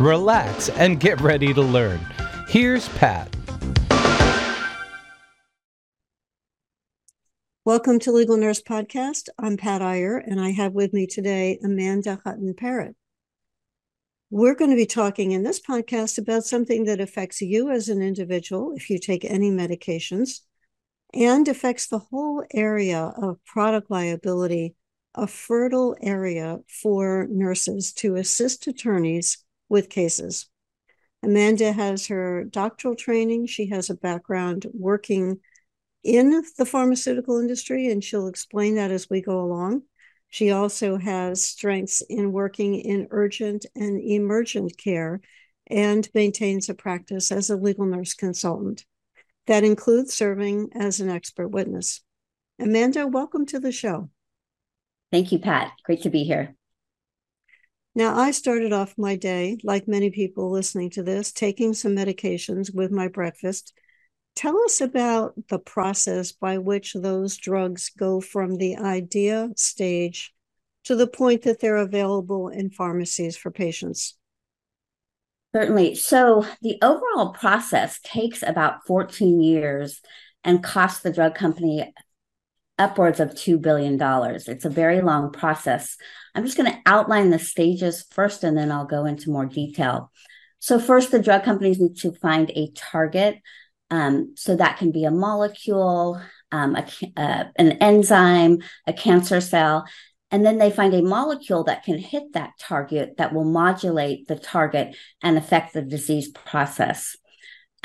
relax, and get ready to learn. Here's Pat. Welcome to Legal Nurse Podcast. I'm Pat Iyer, and I have with me today Amanda Hutton Parrott. We're going to be talking in this podcast about something that affects you as an individual if you take any medications and affects the whole area of product liability, a fertile area for nurses to assist attorneys with cases. Amanda has her doctoral training. She has a background working in the pharmaceutical industry, and she'll explain that as we go along. She also has strengths in working in urgent and emergent care and maintains a practice as a legal nurse consultant. That includes serving as an expert witness. Amanda, welcome to the show. Thank you, Pat. Great to be here. Now, I started off my day, like many people listening to this, taking some medications with my breakfast. Tell us about the process by which those drugs go from the idea stage to the point that they're available in pharmacies for patients. Certainly. So, the overall process takes about 14 years and costs the drug company upwards of $2 billion. It's a very long process. I'm just going to outline the stages first and then I'll go into more detail. So, first, the drug companies need to find a target. Um, so, that can be a molecule, um, a, uh, an enzyme, a cancer cell. And then they find a molecule that can hit that target that will modulate the target and affect the disease process.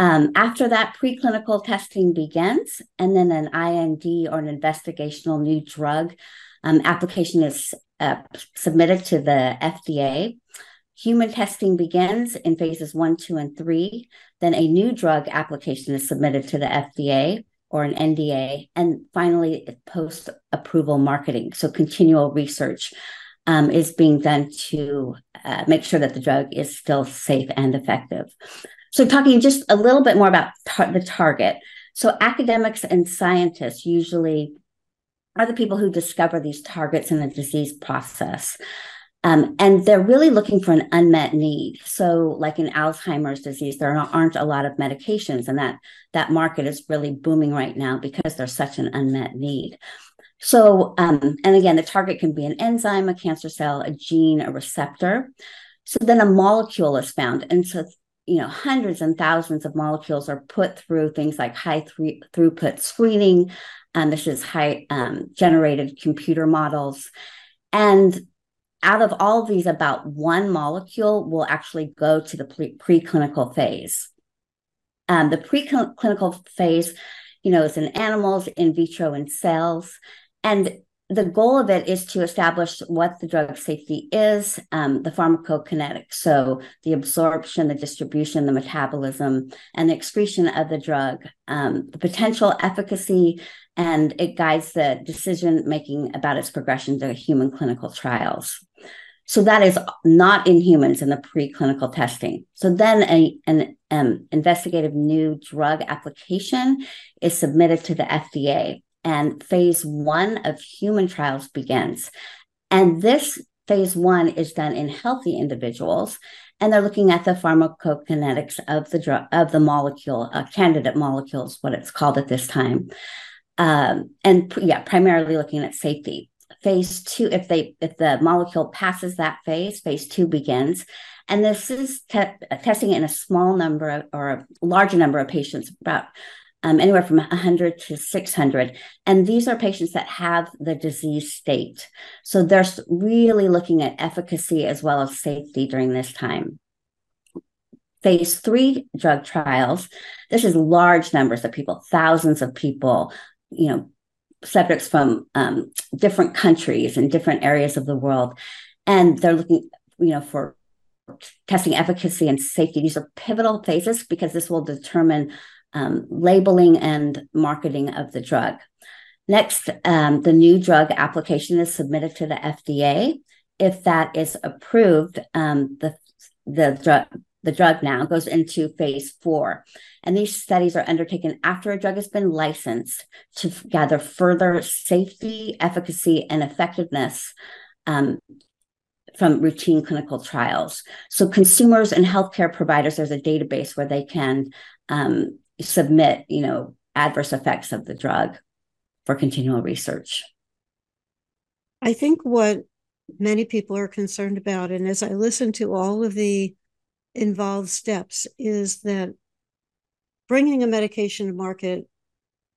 Um, after that, preclinical testing begins, and then an IND or an investigational new drug um, application is uh, submitted to the FDA. Human testing begins in phases one, two, and three. Then a new drug application is submitted to the FDA or an NDA. And finally, post approval marketing. So, continual research um, is being done to uh, make sure that the drug is still safe and effective. So, talking just a little bit more about tar- the target. So, academics and scientists usually are the people who discover these targets in the disease process. Um, and they're really looking for an unmet need. So, like in Alzheimer's disease, there aren't a lot of medications, and that that market is really booming right now because there's such an unmet need. So, um, and again, the target can be an enzyme, a cancer cell, a gene, a receptor. So then a molecule is found, and so you know hundreds and thousands of molecules are put through things like high th- throughput screening and this is high um, generated computer models. And out of all of these about one molecule will actually go to the pre- preclinical phase. Um, the preclinical phase you know is in animals in vitro in cells and the goal of it is to establish what the drug safety is, um, the pharmacokinetics, so the absorption, the distribution, the metabolism, and the excretion of the drug, um, the potential efficacy, and it guides the decision making about its progression to human clinical trials. So that is not in humans in the preclinical testing. So then a, an um, investigative new drug application is submitted to the FDA and phase one of human trials begins. And this phase one is done in healthy individuals, and they're looking at the pharmacokinetics of the drug of the molecule, uh, candidate molecules, what it's called at this time, um, and yeah, primarily looking at safety. Phase two, if they if the molecule passes that phase, phase two begins, and this is te- testing in a small number of, or a larger number of patients, about um, anywhere from 100 to 600. And these are patients that have the disease state. So they're really looking at efficacy as well as safety during this time. Phase three drug trials, this is large numbers of people, thousands of people, you know, subjects from um, different countries and different areas of the world. And they're looking, you know, for testing efficacy and safety. These are pivotal phases because this will determine um, labeling and marketing of the drug. Next, um, the new drug application is submitted to the FDA. If that is approved, um, the the drug the drug now goes into phase four. And these studies are undertaken after a drug has been licensed to gather further safety, efficacy, and effectiveness um, from routine clinical trials. So consumers and healthcare providers, there's a database where they can um, submit, you know, adverse effects of the drug for continual research. I think what many people are concerned about, and as I listen to all of the involved steps, is that bringing a medication to market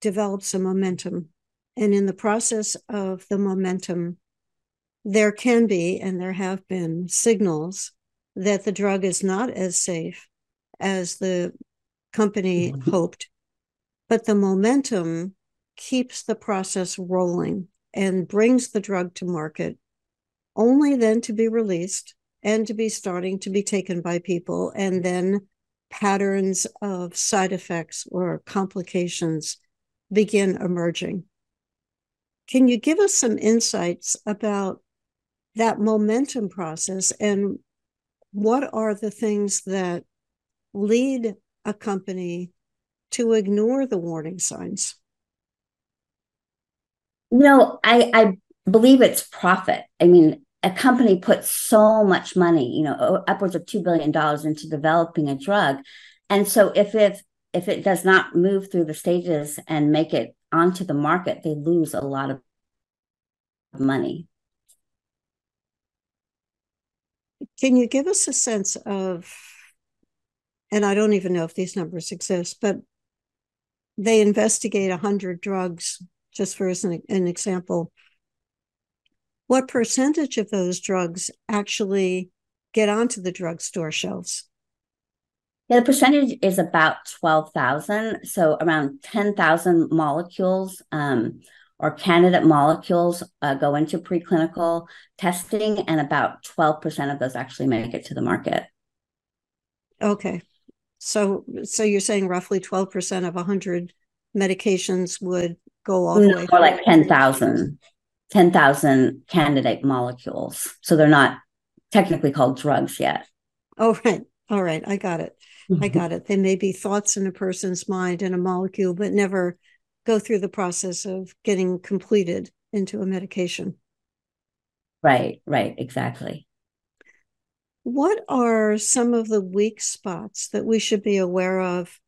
develops a momentum. And in the process of the momentum, there can be, and there have been, signals that the drug is not as safe as the company mm-hmm. hoped. But the momentum keeps the process rolling and brings the drug to market, only then to be released and to be starting to be taken by people, and then patterns of side effects or complications begin emerging. Can you give us some insights about that momentum process and what are the things that lead a company to ignore the warning signs? No, I, I believe it's profit. I mean, a company puts so much money, you know, upwards of $2 billion into developing a drug. And so if it if it does not move through the stages and make it onto the market, they lose a lot of money. Can you give us a sense of, and I don't even know if these numbers exist, but they investigate 100 drugs, just for as an, an example. What percentage of those drugs actually get onto the drugstore shelves? Yeah, the percentage is about 12,000. So around 10,000 molecules um, or candidate molecules uh, go into preclinical testing, and about 12% of those actually make it to the market. Okay. So, so you're saying roughly 12% of 100 medications would go all the no, way? More like 10,000, 10,000 candidate molecules. So they're not technically called drugs yet. Oh, right. All right. I got it. I mm-hmm. got it. They may be thoughts in a person's mind in a molecule, but never go through the process of getting completed into a medication. Right, right, exactly. What are some of the weak spots that we should be aware of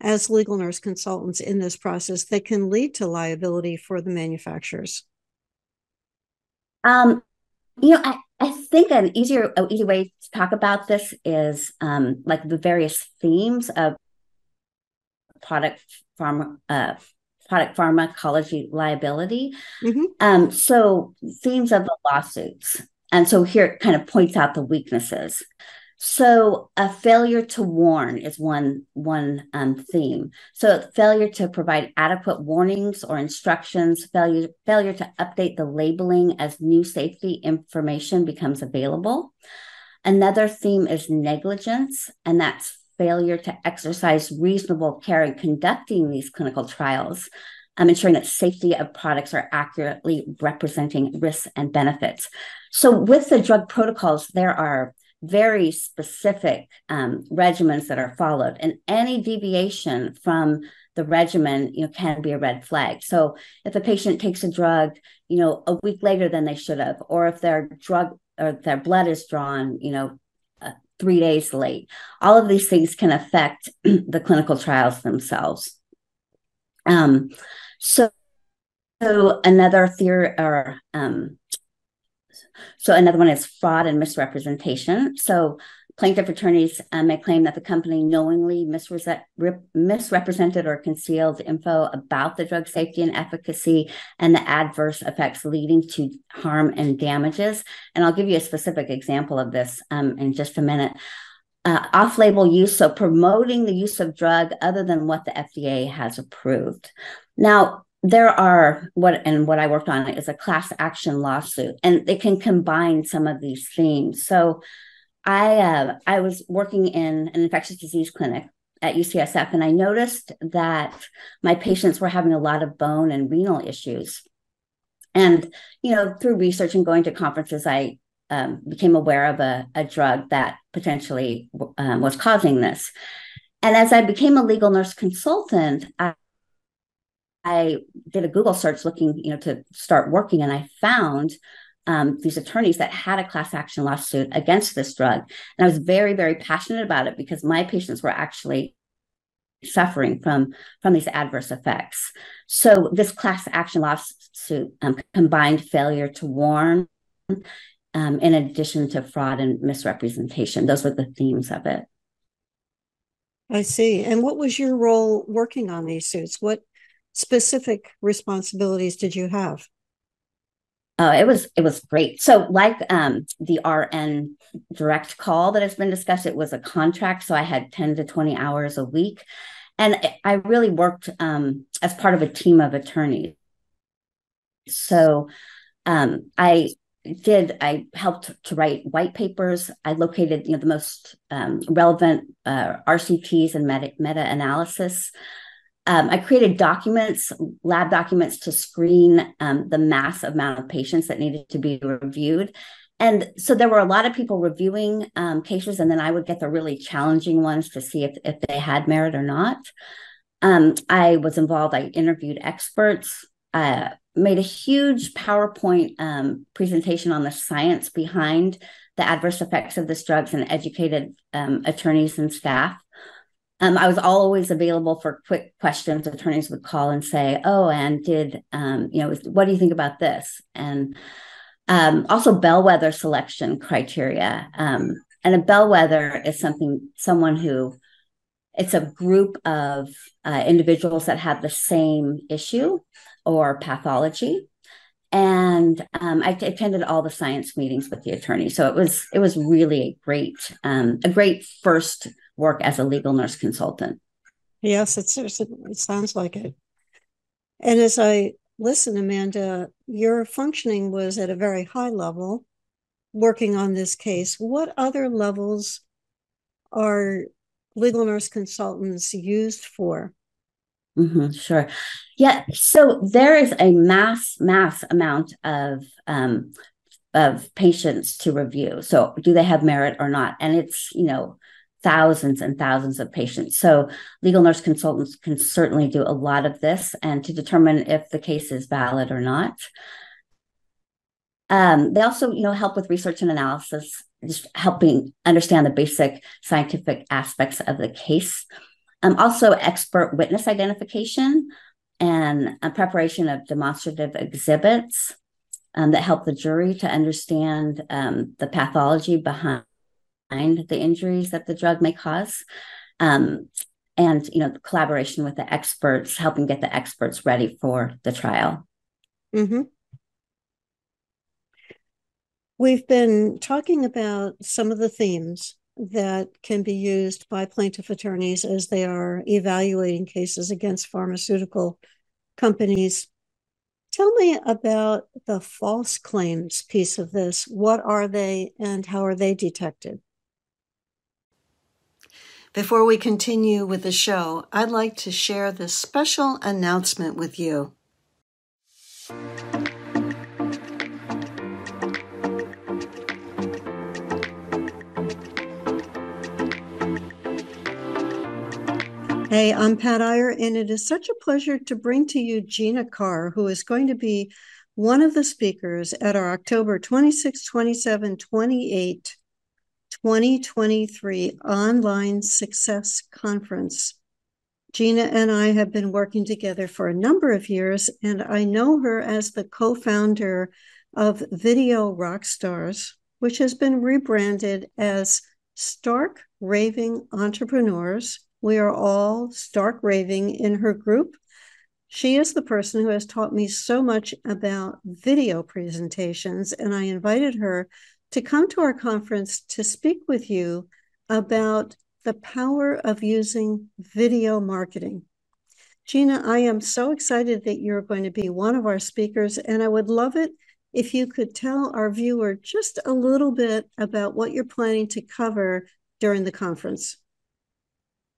as legal nurse consultants in this process that can lead to liability for the manufacturers? Um, you know, I, I think an easier an easy way to talk about this is um, like the various themes of product pharma uh, product pharmacology liability. Mm-hmm. Um, so themes of the lawsuits. And so here it kind of points out the weaknesses. So a failure to warn is one one um, theme. So failure to provide adequate warnings or instructions, failure failure to update the labeling as new safety information becomes available. Another theme is negligence, and that's failure to exercise reasonable care in conducting these clinical trials, um, ensuring that safety of products are accurately representing risks and benefits. So, with the drug protocols, there are very specific um, regimens that are followed, and any deviation from the regimen, you know, can be a red flag. So, if a patient takes a drug, you know, a week later than they should have, or if their drug or their blood is drawn, you know, three days late. All of these things can affect the clinical trials themselves. Um, so, so another theory or um, so another one is fraud and misrepresentation. So Plaintiff attorneys uh, may claim that the company knowingly misrepresented or concealed info about the drug safety and efficacy and the adverse effects leading to harm and damages. And I'll give you a specific example of this um, in just a minute. Uh, off label use, so promoting the use of drug other than what the FDA has approved. Now, there are what and what I worked on is a class action lawsuit, and they can combine some of these themes. So I uh, I was working in an infectious disease clinic at UCSF, and I noticed that my patients were having a lot of bone and renal issues. And you know, through research and going to conferences, I um, became aware of a, a drug that potentially um, was causing this. And as I became a legal nurse consultant, I, I did a Google search looking, you know, to start working, and I found um, these attorneys that had a class action lawsuit against this drug. And I was very, very passionate about it because my patients were actually suffering from from these adverse effects. So this class action lawsuit um, combined failure to warn, um, in addition to fraud and misrepresentation. Those were the themes of it. I see. And what was your role working on these suits? What specific responsibilities did you have? Oh, it was it was great. So, like um, the RN direct call that has been discussed, it was a contract. So I had ten to twenty hours a week, and I really worked um, as part of a team of attorneys. So um, I did I helped to write white papers. I located you know the most um, relevant uh, RCTs and meta meta analysis. Um, I created documents, lab documents to screen um, the mass amount of patients that needed to be reviewed. And so there were a lot of people reviewing um, cases, and then I would get the really challenging ones to see if, if they had merit or not. Um, I was involved, I interviewed experts, uh, made a huge PowerPoint um, presentation on the science behind the adverse effects of this drugs and educated um, attorneys and staff. Um, I was always available for quick questions. Attorneys would call and say, "Oh, and did um, you know what do you think about this?" And um, also bellwether selection criteria. Um, and a bellwether is something someone who it's a group of uh, individuals that have the same issue or pathology and um, I attended all the science meetings with the attorney. So it was it was really a great um, a great first work as a legal nurse consultant. Yes, it's, it sounds like it. And as I listen, Amanda, your functioning was at a very high level, working on this case. What other levels are legal nurse consultants used for? Mm-hmm, sure. Yeah. So there is a mass, mass amount of um, of patients to review. So do they have merit or not? And it's you know thousands and thousands of patients. So legal nurse consultants can certainly do a lot of this and to determine if the case is valid or not. Um, they also, you know, help with research and analysis, just helping understand the basic scientific aspects of the case. Um, also, expert witness identification and preparation of demonstrative exhibits um, that help the jury to understand um, the pathology behind the injuries that the drug may cause. Um, and you know, collaboration with the experts, helping get the experts ready for the trial. Mm-hmm. We've been talking about some of the themes that can be used by plaintiff attorneys as they are evaluating cases against pharmaceutical companies. Tell me about the false claims piece of this. What are they and how are they detected? Before we continue with the show, I'd like to share this special announcement with you. Hey, I'm Pat Iyer, and it is such a pleasure to bring to you Gina Carr, who is going to be one of the speakers at our October 26, 27, 28, 2023 Online Success Conference. Gina and I have been working together for a number of years, and I know her as the co founder of Video Rockstars, which has been rebranded as Stark Raving Entrepreneurs we are all stark raving in her group. She is the person who has taught me so much about video presentations, and I invited her to come to our conference to speak with you about the power of using video marketing. Gina, I am so excited that you're going to be one of our speakers, and I would love it if you could tell our viewer just a little bit about what you're planning to cover during the conference.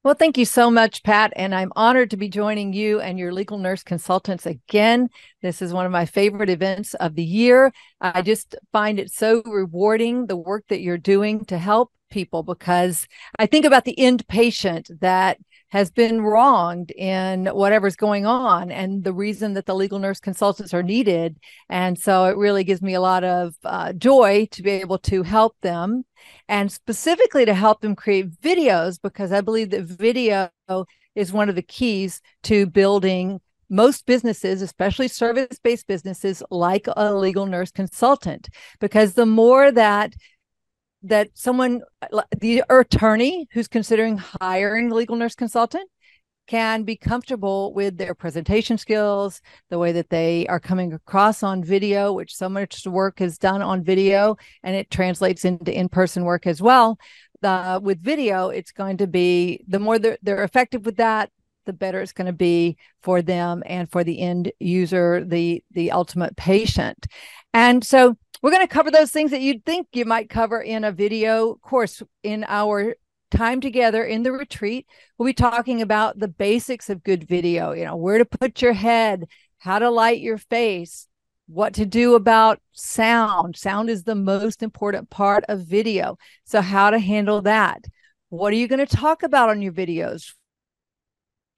Well, thank you so much, Pat. And I'm honored to be joining you and your legal nurse consultants again. This is one of my favorite events of the year. I just find it so rewarding, the work that you're doing to help people, because I think about the end patient that has been wronged in whatever's going on and the reason that the legal nurse consultants are needed. And so it really gives me a lot of uh, joy to be able to help them and specifically to help them create videos because I believe that video is one of the keys to building most businesses, especially service based businesses, like a legal nurse consultant, because the more that that someone, the attorney who's considering hiring a legal nurse consultant, can be comfortable with their presentation skills, the way that they are coming across on video, which so much work is done on video and it translates into in person work as well. Uh, with video, it's going to be the more they're, they're effective with that, the better it's going to be for them and for the end user, the the ultimate patient. And so we're going to cover those things that you'd think you might cover in a video course in our time together in the retreat. We'll be talking about the basics of good video, you know, where to put your head, how to light your face, what to do about sound. Sound is the most important part of video. So, how to handle that. What are you going to talk about on your videos?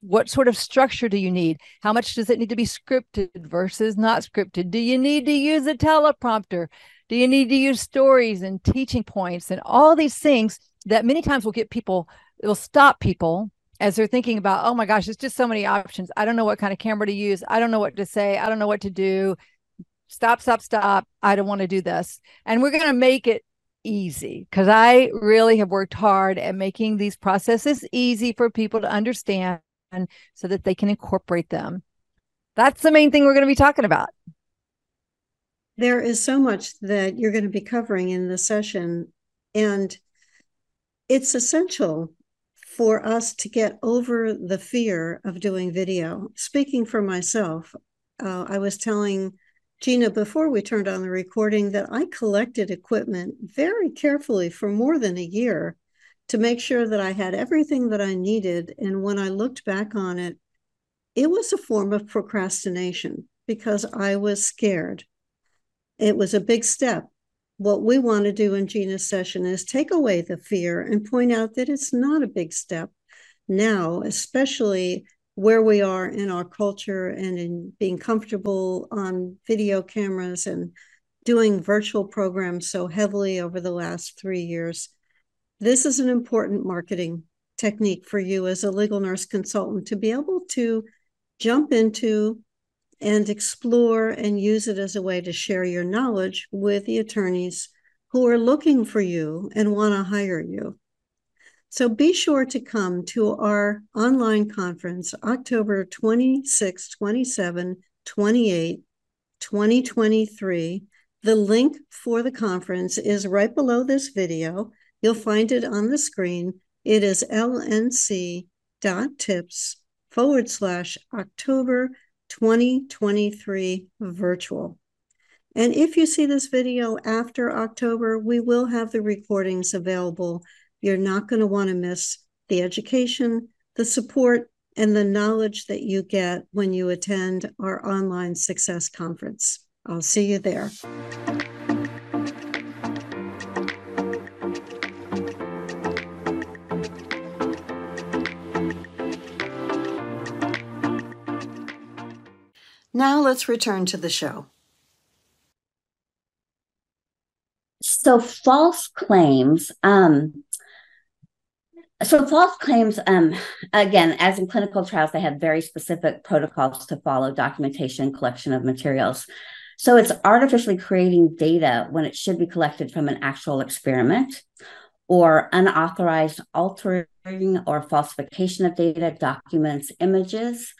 What sort of structure do you need? How much does it need to be scripted versus not scripted? Do you need to use a teleprompter? Do you need to use stories and teaching points and all these things that many times will get people, it will stop people as they're thinking about, oh my gosh, there's just so many options. I don't know what kind of camera to use. I don't know what to say. I don't know what to do. Stop, stop, stop. I don't want to do this. And we're going to make it easy because I really have worked hard at making these processes easy for people to understand so that they can incorporate them. That's the main thing we're going to be talking about. There is so much that you're going to be covering in the session. And it's essential for us to get over the fear of doing video. Speaking for myself, uh, I was telling Gina before we turned on the recording that I collected equipment very carefully for more than a year to make sure that I had everything that I needed. And when I looked back on it, it was a form of procrastination because I was scared. It was a big step what we want to do in Gina's session is take away the fear and point out that it's not a big step now, especially where we are in our culture and in being comfortable on video cameras and doing virtual programs so heavily over the last three years. This is an important marketing technique for you as a legal nurse consultant to be able to jump into and explore and use it as a way to share your knowledge with the attorneys who are looking for you and want to hire you. So be sure to come to our online conference October 26, 27, 28, 2023. The link for the conference is right below this video. You'll find it on the screen. It is lnc.tips forward slash October 2023 virtual. And if you see this video after October, we will have the recordings available. You're not going to want to miss the education, the support, and the knowledge that you get when you attend our online success conference. I'll see you there. Now let's return to the show. So false claims. Um, so false claims, um, again, as in clinical trials, they have very specific protocols to follow, documentation, collection of materials. So it's artificially creating data when it should be collected from an actual experiment or unauthorized altering or falsification of data, documents, images.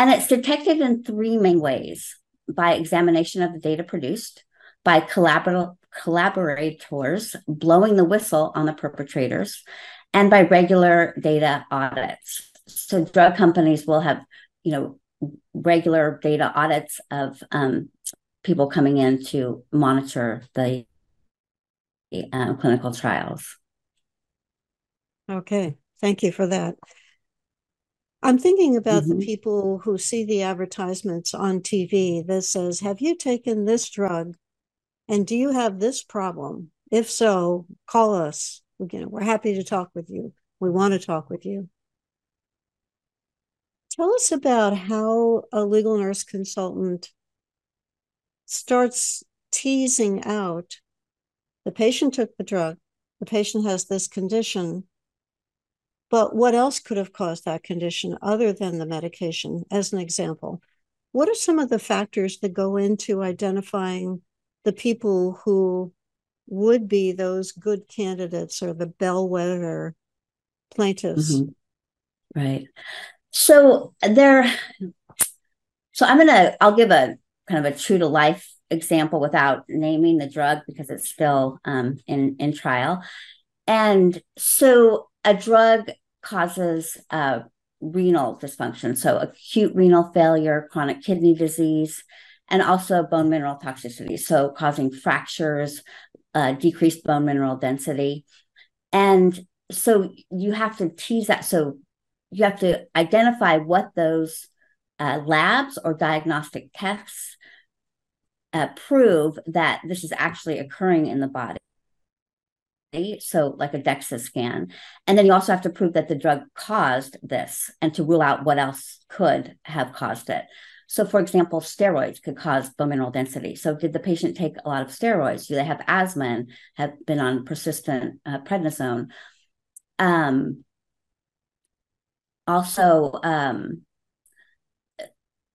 And it's detected in three main ways by examination of the data produced, by collaborators blowing the whistle on the perpetrators, and by regular data audits. So drug companies will have, you know, regular data audits of um, people coming in to monitor the uh, clinical trials. Okay, thank you for that. I'm thinking about mm-hmm. the people who see the advertisements on TV that says, Have you taken this drug? And do you have this problem? If so, call us. You know, we're happy to talk with you. We want to talk with you. Tell us about how a legal nurse consultant starts teasing out the patient took the drug, the patient has this condition, but what else could have caused that condition other than the medication, as an example? What are some of the factors that go into identifying the people who would be those good candidates or the bellwether plaintiffs? Mm-hmm. Right. So there, so I'm gonna, I'll give a kind of a true to life example without naming the drug because it's still um, in in trial. And so a drug causes uh, renal dysfunction, so acute renal failure, chronic kidney disease, and also bone mineral toxicity, so causing fractures, uh, decreased bone mineral density. And so you have to tease that. So you have to identify what those uh, labs or diagnostic tests uh, prove that this is actually occurring in the body. So, like a DEXA scan. And then you also have to prove that the drug caused this and to rule out what else could have caused it. So, for example, steroids could cause bone mineral density. So, did the patient take a lot of steroids? Do they have asthma and have been on persistent uh, prednisone? Um, also, um,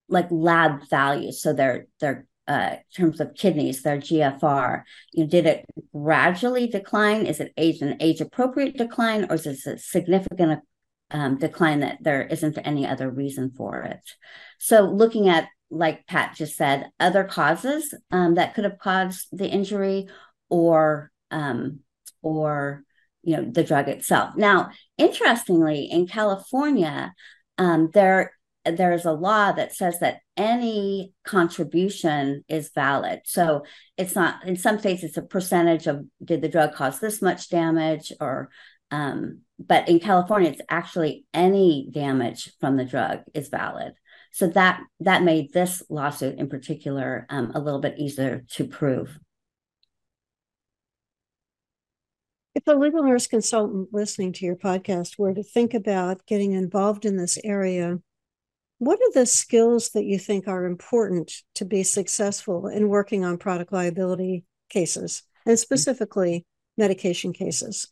like lab values. So, their their uh, terms of kidneys, their GFR, you did it gradually decline? Is it age an age appropriate decline, or is this a significant um, decline that there isn't any other reason for it? So, looking at like Pat just said, other causes um, that could have caused the injury, or um, or you know the drug itself. Now, interestingly, in California, um, there there's a law that says that any contribution is valid. So it's not in some states it's a percentage of did the drug cause this much damage or um, but in California it's actually any damage from the drug is valid. So that that made this lawsuit in particular um, a little bit easier to prove. If a legal nurse consultant listening to your podcast were to think about getting involved in this area, what are the skills that you think are important to be successful in working on product liability cases and specifically medication cases?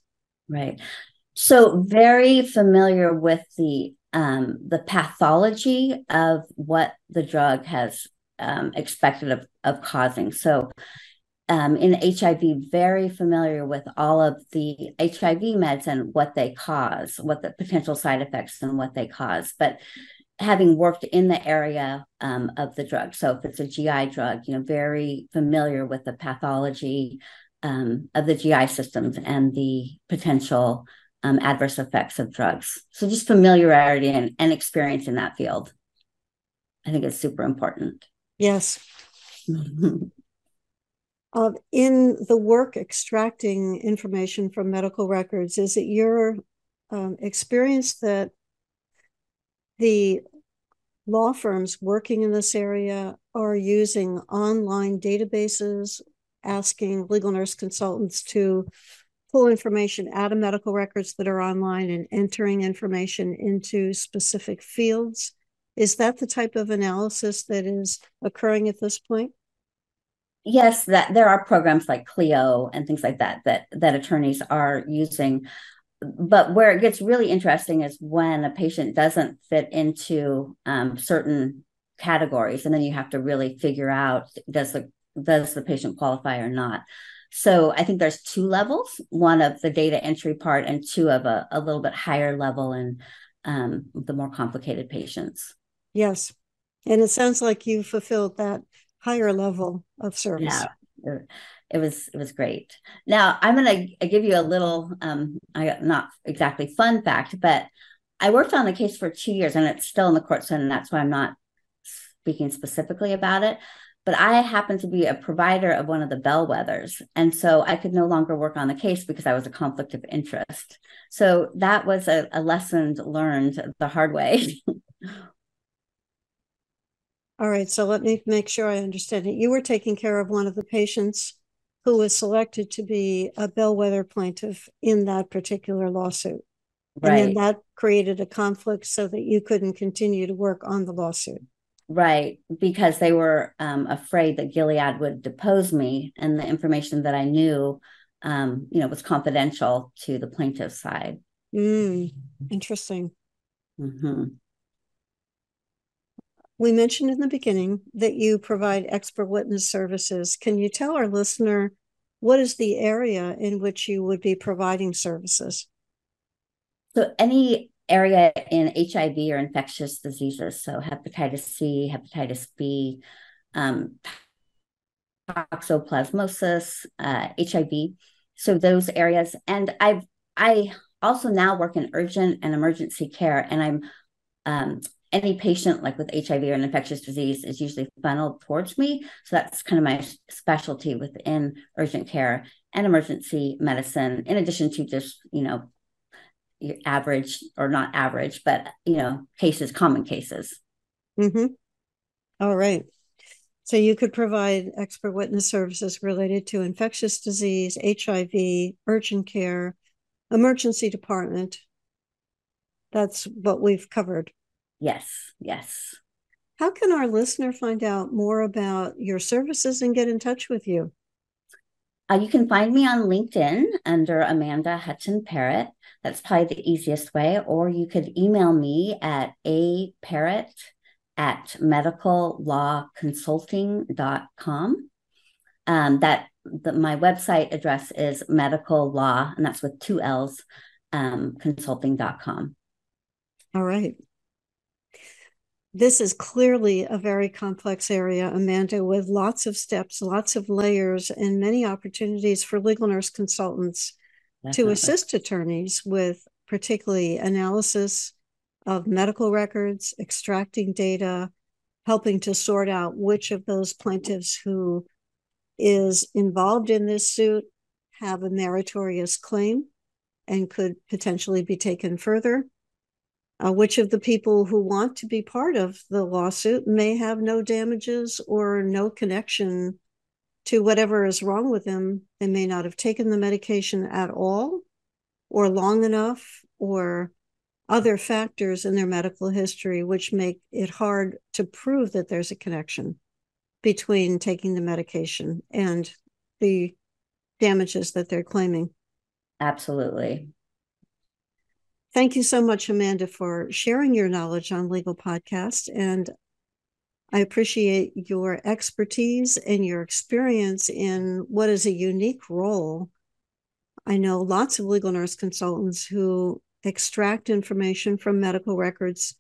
Right. So very familiar with the um, the pathology of what the drug has um, expected of, of causing. So um, in HIV, very familiar with all of the HIV meds and what they cause, what the potential side effects and what they cause. But having worked in the area um, of the drug. So if it's a GI drug, you know, very familiar with the pathology um, of the GI systems and the potential um, adverse effects of drugs. So just familiarity and, and experience in that field. I think it's super important. Yes. uh, in the work extracting information from medical records, is it your um, experience that the law firms working in this area are using online databases, asking legal nurse consultants to pull information out of medical records that are online and entering information into specific fields. Is that the type of analysis that is occurring at this point? Yes, that there are programs like Clio and things like that that that attorneys are using but where it gets really interesting is when a patient doesn't fit into um, certain categories, and then you have to really figure out does the does the patient qualify or not. So I think there's two levels: one of the data entry part, and two of a, a little bit higher level and um, the more complicated patients. Yes, and it sounds like you fulfilled that higher level of service. Yeah it was it was great. Now I'm to give you a little, um, I not exactly fun fact, but I worked on the case for two years, and it's still in the court, so and that's why I'm not speaking specifically about it. but I happened to be a provider of one of the bellwethers. And so I could no longer work on the case because I was a conflict of interest. So that was a, a lesson learned the hard way. All right, so let me make sure I understand it. You were taking care of one of the patients who was selected to be a bellwether plaintiff in that particular lawsuit. Right. And then that created a conflict so that you couldn't continue to work on the lawsuit. Right, because they were um, afraid that Gilead would depose me, and the information that I knew, um, you know, was confidential to the plaintiff's side. Mm, interesting. Mm-hmm. We mentioned in the beginning that you provide expert witness services. Can you tell our listener what is the area in which you would be providing services? So, any area in HIV or infectious diseases, so hepatitis C, hepatitis B, um, toxoplasmosis, uh, HIV. So those areas, and I've I also now work in urgent and emergency care, and I'm um, any patient like with HIV or an infectious disease is usually funneled towards me. So that's kind of my specialty within urgent care and emergency medicine, in addition to just, you know, your average or not average, but, you know, cases, common cases. Mm-hmm. All right. So you could provide expert witness services related to infectious disease, HIV, urgent care, emergency department. That's what we've covered. Yes, yes. How can our listener find out more about your services and get in touch with you? Uh, you can find me on LinkedIn under Amanda Hutton Parrott. That's probably the easiest way. Or you could email me at a parrott at medicallawconsulting.com. Um, that the, my website address is medical law, and that's with two L's, um, consulting.com. All right this is clearly a very complex area, Amanda, with lots of steps, lots of layers, and many opportunities for legal nurse consultants Definitely. to assist attorneys with particularly analysis of medical records, extracting data, helping to sort out which of those plaintiffs who is involved in this suit have a meritorious claim and could potentially be taken further uh, which of the people who want to be part of the lawsuit may have no damages or no connection to whatever is wrong with them. They may not have taken the medication at all or long enough or other factors in their medical history which make it hard to prove that there's a connection between taking the medication and the damages that they're claiming. Absolutely. Thank you so much, Amanda, for sharing your knowledge on Legal Podcast. And I appreciate your expertise and your experience in what is a unique role. I know lots of legal nurse consultants who extract information from medical records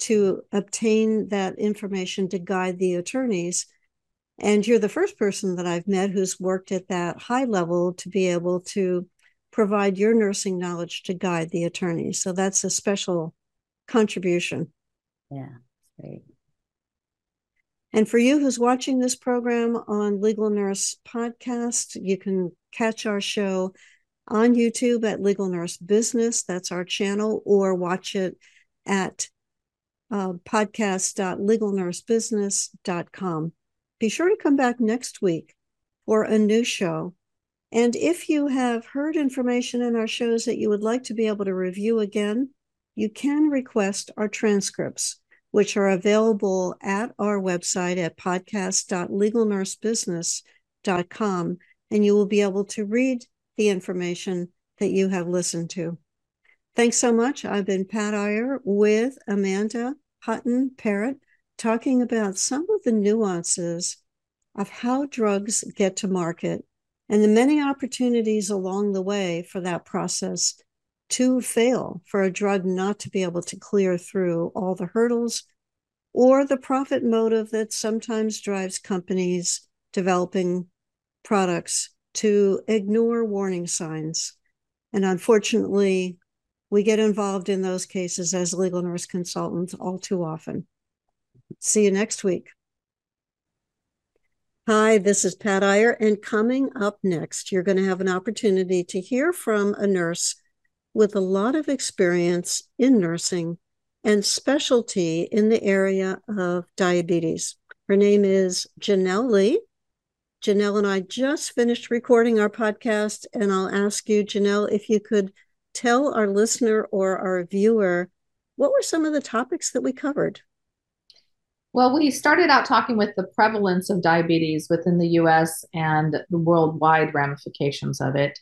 to obtain that information to guide the attorneys. And you're the first person that I've met who's worked at that high level to be able to provide your nursing knowledge to guide the attorney. So that's a special contribution. Yeah, great. And for you who's watching this program on Legal Nurse Podcast, you can catch our show on YouTube at Legal Nurse Business. That's our channel, or watch it at uh, podcast.legalnursebusiness.com. Be sure to come back next week for a new show and if you have heard information in our shows that you would like to be able to review again, you can request our transcripts, which are available at our website at podcast.legalnursebusiness.com. And you will be able to read the information that you have listened to. Thanks so much. I've been Pat Iyer with Amanda Hutton Parrott talking about some of the nuances of how drugs get to market and the many opportunities along the way for that process to fail, for a drug not to be able to clear through all the hurdles, or the profit motive that sometimes drives companies developing products to ignore warning signs. And unfortunately, we get involved in those cases as legal nurse consultants all too often. See you next week. Hi, this is Pat Iyer, and coming up next, you're going to have an opportunity to hear from a nurse with a lot of experience in nursing and specialty in the area of diabetes. Her name is Janelle Lee. Janelle and I just finished recording our podcast, and I'll ask you, Janelle, if you could tell our listener or our viewer what were some of the topics that we covered? Well, we started out talking with the prevalence of diabetes within the US and the worldwide ramifications of it,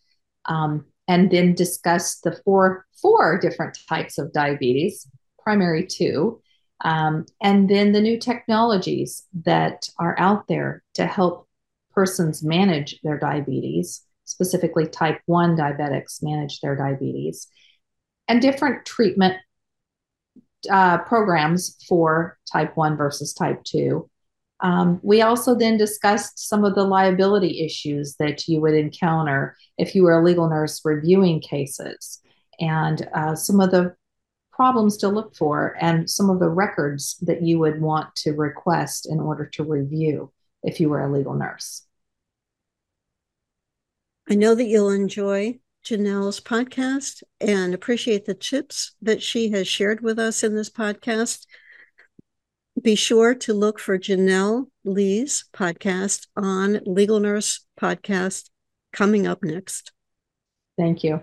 um, and then discussed the four, four different types of diabetes, primary two, um, and then the new technologies that are out there to help persons manage their diabetes, specifically type 1 diabetics manage their diabetes, and different treatment uh, programs for type 1 versus type 2. Um, we also then discussed some of the liability issues that you would encounter if you were a legal nurse reviewing cases and uh, some of the problems to look for and some of the records that you would want to request in order to review if you were a legal nurse. I know that you'll enjoy Janelle's podcast and appreciate the tips that she has shared with us in this podcast. Be sure to look for Janelle Lee's podcast on Legal Nurse Podcast coming up next. Thank you.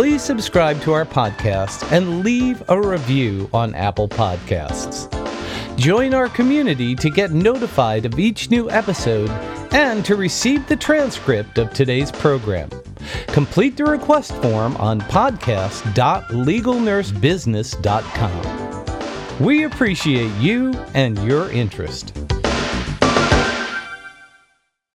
Please subscribe to our podcast and leave a review on Apple Podcasts. Join our community to get notified of each new episode and to receive the transcript of today's program. Complete the request form on podcast.legalnursebusiness.com. We appreciate you and your interest.